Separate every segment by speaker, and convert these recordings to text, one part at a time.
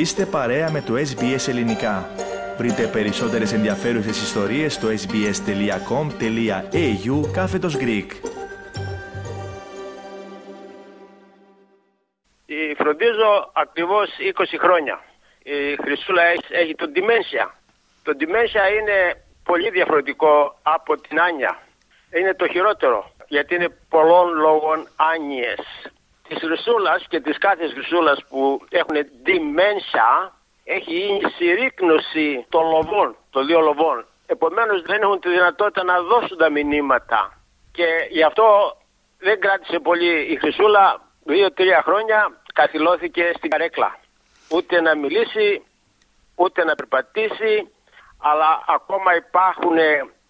Speaker 1: Είστε παρέα με το SBS Ελληνικά. Βρείτε περισσότερες ενδιαφέρουσες ιστορίες στο sbs.com.au κάθετος Greek.
Speaker 2: Φροντίζω ακριβώς 20 χρόνια. Η Χρυσούλα έχει το dementia. Το dementia είναι πολύ διαφορετικό από την Άνια. Είναι το χειρότερο γιατί είναι πολλών λόγων άνοιες της Χρυσούλας και της κάθε Χρυσούλας που έχουν dementia έχει η συρρήκνωση των λοβών, των δύο λοβών. Επομένως δεν έχουν τη δυνατότητα να δώσουν τα μηνύματα. Και γι' αυτό δεν κράτησε πολύ η Χρυσούλα, δύο-τρία χρόνια καθυλώθηκε στην καρέκλα. Ούτε να μιλήσει, ούτε να περπατήσει, αλλά ακόμα υπάρχουν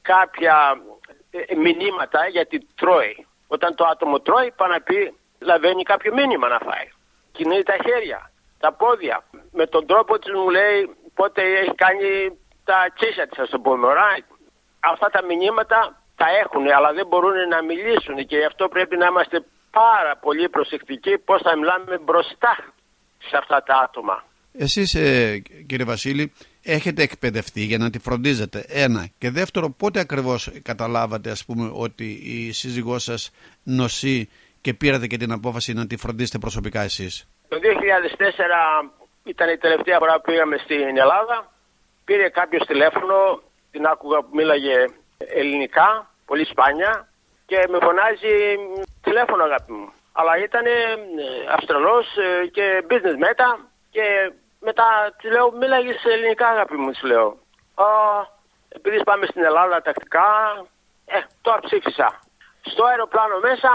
Speaker 2: κάποια ε, μηνύματα γιατί τρώει. Όταν το άτομο τρώει, πάει να πει λαβαίνει κάποιο μήνυμα να φάει. Κινεί τα χέρια, τα πόδια. Με τον τρόπο της μου λέει πότε έχει κάνει τα τσίσια της, ας το πούμε. Αυτά τα μηνύματα τα έχουν, αλλά δεν μπορούν να μιλήσουν και γι' αυτό πρέπει να είμαστε πάρα πολύ προσεκτικοί πώς θα μιλάμε μπροστά σε αυτά τα άτομα.
Speaker 3: Εσείς ε, κύριε Βασίλη έχετε εκπαιδευτεί για να τη φροντίζετε ένα και δεύτερο πότε ακριβώς καταλάβατε ας πούμε ότι η σύζυγός σας νοσεί και πήρατε και την απόφαση να τη φροντίσετε προσωπικά εσείς;
Speaker 2: Το 2004 ήταν η τελευταία φορά που πήγαμε στην Ελλάδα. Πήρε κάποιος τηλέφωνο, την άκουγα που μίλαγε ελληνικά, πολύ σπάνια και με φωνάζει τηλέφωνο αγάπη μου. Αλλά ήταν ε, Αυστραλός ε, και business meta και μετά τη λέω μίλαγες ελληνικά αγάπη μου, της λέω. επειδή πάμε στην Ελλάδα τακτικά, ε, τώρα ψήφισα. Στο αεροπλάνο μέσα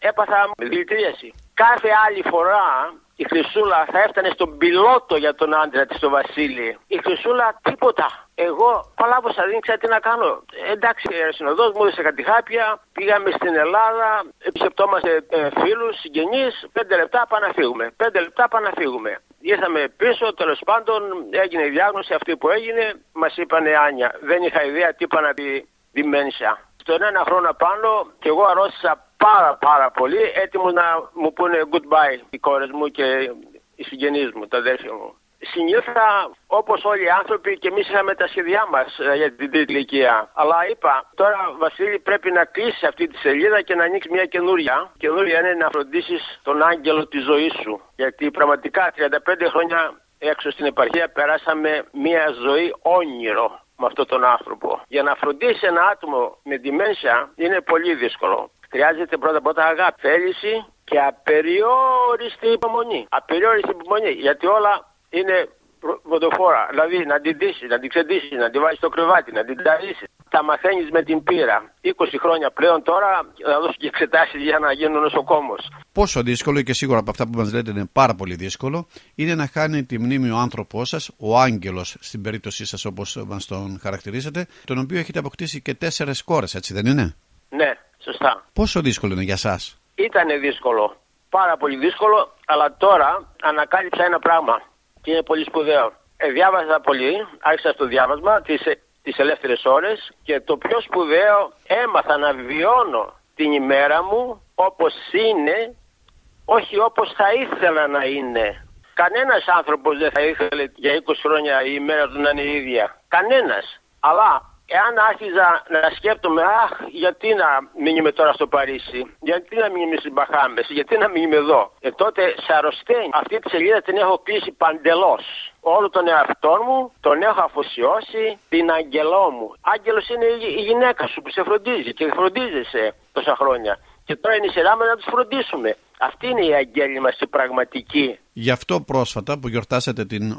Speaker 2: έπαθα δηλητρίαση. Κάθε άλλη φορά η Χρυσούλα θα έφτανε στον πιλότο για τον άντρα της, τον Βασίλη. Η Χρυσούλα τίποτα. Εγώ παλάβωσα, δεν ήξερα τι να κάνω. Εντάξει, ο συνοδός μου έδωσε κάτι χάπια. Πήγαμε στην Ελλάδα, επισκεπτόμαστε ε, φίλους, συγγενείς. Πέντε λεπτά πάμε να φύγουμε. Πέντε λεπτά πάμε να φύγουμε. Ήρθαμε πίσω, τέλος πάντων έγινε η διάγνωση αυτή που έγινε. Μας είπανε Άνια. Δεν είχα ιδέα τι είπα να πει διμένσια. Στον ένα χρόνο πάνω και εγώ αρρώστησα πάρα πάρα πολύ έτοιμος να μου πούνε goodbye οι κόρες μου και οι συγγενείς μου, τα αδέρφια μου. Συνήθω όπως όλοι οι άνθρωποι και εμείς είχαμε τα σχέδιά μας ε, για την τρίτη ηλικία. Αλλά είπα, τώρα Βασίλη πρέπει να κλείσεις αυτή τη σελίδα και να ανοίξεις μια καινούρια. Καινούρια είναι να φροντίσεις τον άγγελο της ζωής σου. Γιατί πραγματικά 35 χρόνια έξω στην επαρχία περάσαμε μια ζωή όνειρο με αυτόν τον άνθρωπο. Για να φροντίσει ένα άτομο με δημένσια είναι πολύ δύσκολο. Χρειάζεται πρώτα πρώτα αγάπη, θέληση και απεριόριστη υπομονή. Απεριόριστη υπομονή γιατί όλα είναι βοδοφόρα. Δηλαδή να την ντύσεις, να την ξεντήσει, να την βάλει στο κρεβάτι, να την ταρίσει. Τα μαθαίνεις με την πείρα. 20 χρόνια πλέον τώρα να δώσω και εξετάσεις για να γίνω νοσοκόμος.
Speaker 3: Πόσο δύσκολο και σίγουρα από αυτά που μας λέτε είναι πάρα πολύ δύσκολο είναι να χάνει τη μνήμη ο άνθρωπός σας, ο άγγελος στην περίπτωσή σας όπως μας τον χαρακτηρίζετε, τον οποίο έχετε αποκτήσει και τέσσερις κόρες, έτσι δεν είναι;
Speaker 2: Ναι, σωστά.
Speaker 3: Πόσο δύσκολο είναι για εσά.
Speaker 2: Ήταν δύσκολο. Πάρα πολύ δύσκολο, αλλά τώρα ανακάλυψα ένα πράγμα και είναι πολύ σπουδαίο. Ε, διάβαζα πολύ, άρχισα στο διάβασμα τις, τις ελεύθερες ώρες και το πιο σπουδαίο έμαθα να βιώνω την ημέρα μου όπως είναι, όχι όπως θα ήθελα να είναι. Κανένας άνθρωπος δεν θα ήθελε για 20 χρόνια η ημέρα του να είναι η ίδια. Κανένας. Αλλά εάν άρχιζα να σκέπτομαι, αχ, γιατί να μείνουμε τώρα στο Παρίσι, γιατί να μείνουμε στις Μπαχάμες, γιατί να μείνουμε εδώ. Ε, τότε σε αρρωσταίνει. Αυτή τη σελίδα την έχω κλείσει παντελώς. Όλο τον εαυτό μου τον έχω αφοσιώσει την αγγελό μου. Άγγελος είναι η γυναίκα σου που σε φροντίζει και φροντίζεσαι τόσα χρόνια. Και τώρα είναι η σειρά να τους φροντίσουμε. Αυτή είναι η αγγέλη μας η πραγματική.
Speaker 3: Γι' αυτό πρόσφατα που γιορτάσατε την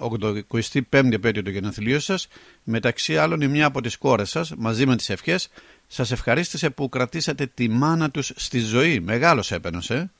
Speaker 3: 85η επέτειο του γενεθλίου σας, μεταξύ άλλων η μια από τις κόρες σας, μαζί με τις ευχές, σας ευχαρίστησε που κρατήσατε τη μάνα τους στη ζωή. Μεγάλος έπαινος, ε;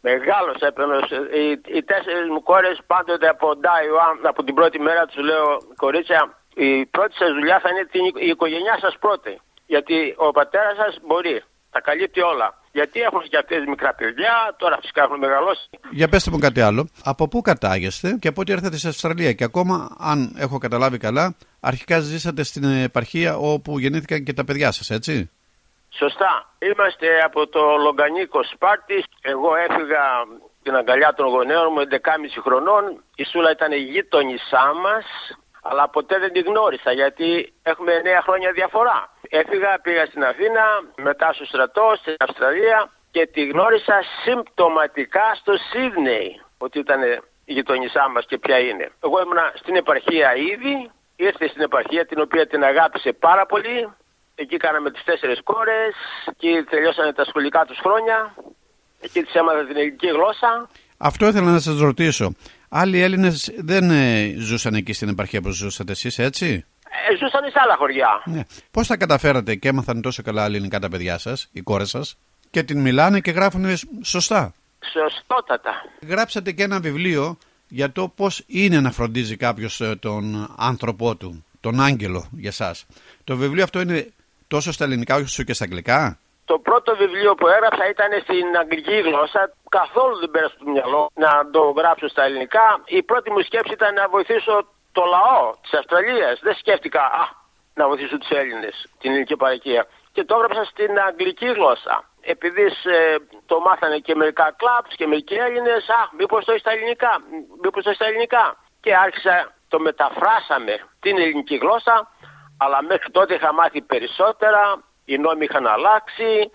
Speaker 2: Μεγάλος έπαινος. Οι, οι τέσσερις μου κόρες πάντοτε από Day από την πρώτη μέρα τους λέω, κορίτσια, η πρώτη σας δουλειά θα είναι την, η οικογένειά σας πρώτη. Γιατί ο πατέρας σας μπορεί, τα καλύπτει όλα. Γιατί έχουν και αυτές μικρά παιδιά, τώρα φυσικά έχουν μεγαλώσει.
Speaker 3: Για πετε μου κάτι άλλο. Από πού κατάγεστε και από ό,τι έρθατε στην Αυστραλία και ακόμα, αν έχω καταλάβει καλά, αρχικά ζήσατε στην επαρχία όπου γεννήθηκαν και τα παιδιά σας, έτσι;
Speaker 2: Σωστά. Είμαστε από το Λογκανίκο Σπάρτης. Εγώ έφυγα την αγκαλιά των γονέων μου 11,5 χρονών. Η Σούλα ήταν η γείτονισά μας, αλλά ποτέ δεν τη γνώρισα γιατί έχουμε 9 χρόνια διαφορά. Έφυγα, πήγα στην Αθήνα, μετά στο στρατό, στην Αυστραλία και τη γνώρισα συμπτωματικά στο Σίδνεϊ, ότι ήταν η γειτονισά μας και ποια είναι. Εγώ ήμουνα στην επαρχία ήδη, ήρθε στην επαρχία την οποία την αγάπησε πάρα πολύ. Εκεί κάναμε τις τέσσερις κόρες, εκεί τελειώσανε τα σχολικά τους χρόνια, εκεί της έμαθα την ελληνική γλώσσα.
Speaker 3: Αυτό ήθελα να σας ρωτήσω. Άλλοι Έλληνες δεν ε, ζούσαν εκεί στην επαρχία που ζούσατε εσείς, έτσι;
Speaker 2: Ε, ζούσαν σε άλλα χωριά.
Speaker 3: Ναι. Πώς τα καταφέρατε και έμαθαν τόσο καλά ελληνικά τα παιδιά σας, οι κόρες σας, και την μιλάνε και γράφουν σωστά;
Speaker 2: Σωστότατα.
Speaker 3: Γράψατε και ένα βιβλίο για το πώς είναι να φροντίζει κάποιος ε, τον άνθρωπό του, τον άγγελο για σας. Το βιβλίο αυτό είναι τόσο στα ελληνικά όσο και στα αγγλικά;
Speaker 2: Το πρώτο βιβλίο που έγραψα ήταν στην αγγλική γλώσσα. Καθόλου δεν πέρασε το μυαλό να το γράψω στα ελληνικά. Η πρώτη μου σκέψη ήταν να βοηθήσω το λαό της Αυστραλίας. Δεν σκέφτηκα α, να βοηθήσω τους Έλληνες, την ελληνική παροικία. Και το έγραψα στην αγγλική γλώσσα επειδή ε, το μάθανε και μερικά κλαμπς και μερικοί Έλληνες, α, μήπως το έχεις στα ελληνικά, μήπως το έχεις στα ελληνικά. Και άρχισα, το μεταφράσαμε την ελληνική γλώσσα, αλλά μέχρι τότε είχα μάθει περισσότερα, οι νόμοι είχαν αλλάξει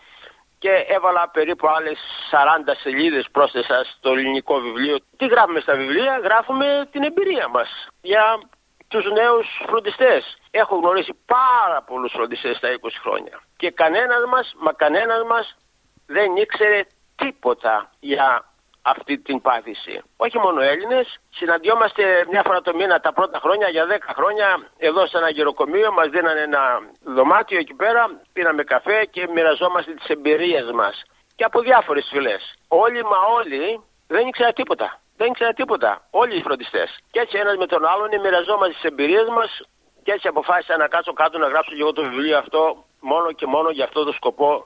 Speaker 2: και έβαλα περίπου άλλες 40 σελίδες πρόσθεσα στο ελληνικό βιβλίο. Τι γράφουμε στα βιβλία, γράφουμε την εμπειρία μας για τους νέους φροντιστές. Έχω γνωρίσει πάρα πολλούς φροντιστές στα 20 χρόνια και κανένας μας, μα κανένας μας δεν ήξερε τίποτα για αυτή την πάθηση. Όχι μόνο Έλληνες, συναντιόμαστε μια φορά το μήνα τα πρώτα χρόνια, για 10 χρόνια, εδώ σε ένα γεροκομείο μας δίνανε ένα δωμάτιο εκεί πέρα, πήραμε καφέ και μοιραζόμαστε τις εμπειρίες μας. Και από διάφορες φυλές. Όλοι μα όλοι δεν ήξερα τίποτα. Δεν ήξερα τίποτα. Όλοι οι φροντιστές. Και έτσι ένας με τον άλλον μοιραζόμαστε τις εμπειρίες μας και έτσι αποφάσισα να κάτσω κάτω να γράψω και εγώ το βιβλίο αυτό μόνο και μόνο για αυτό το σκοπό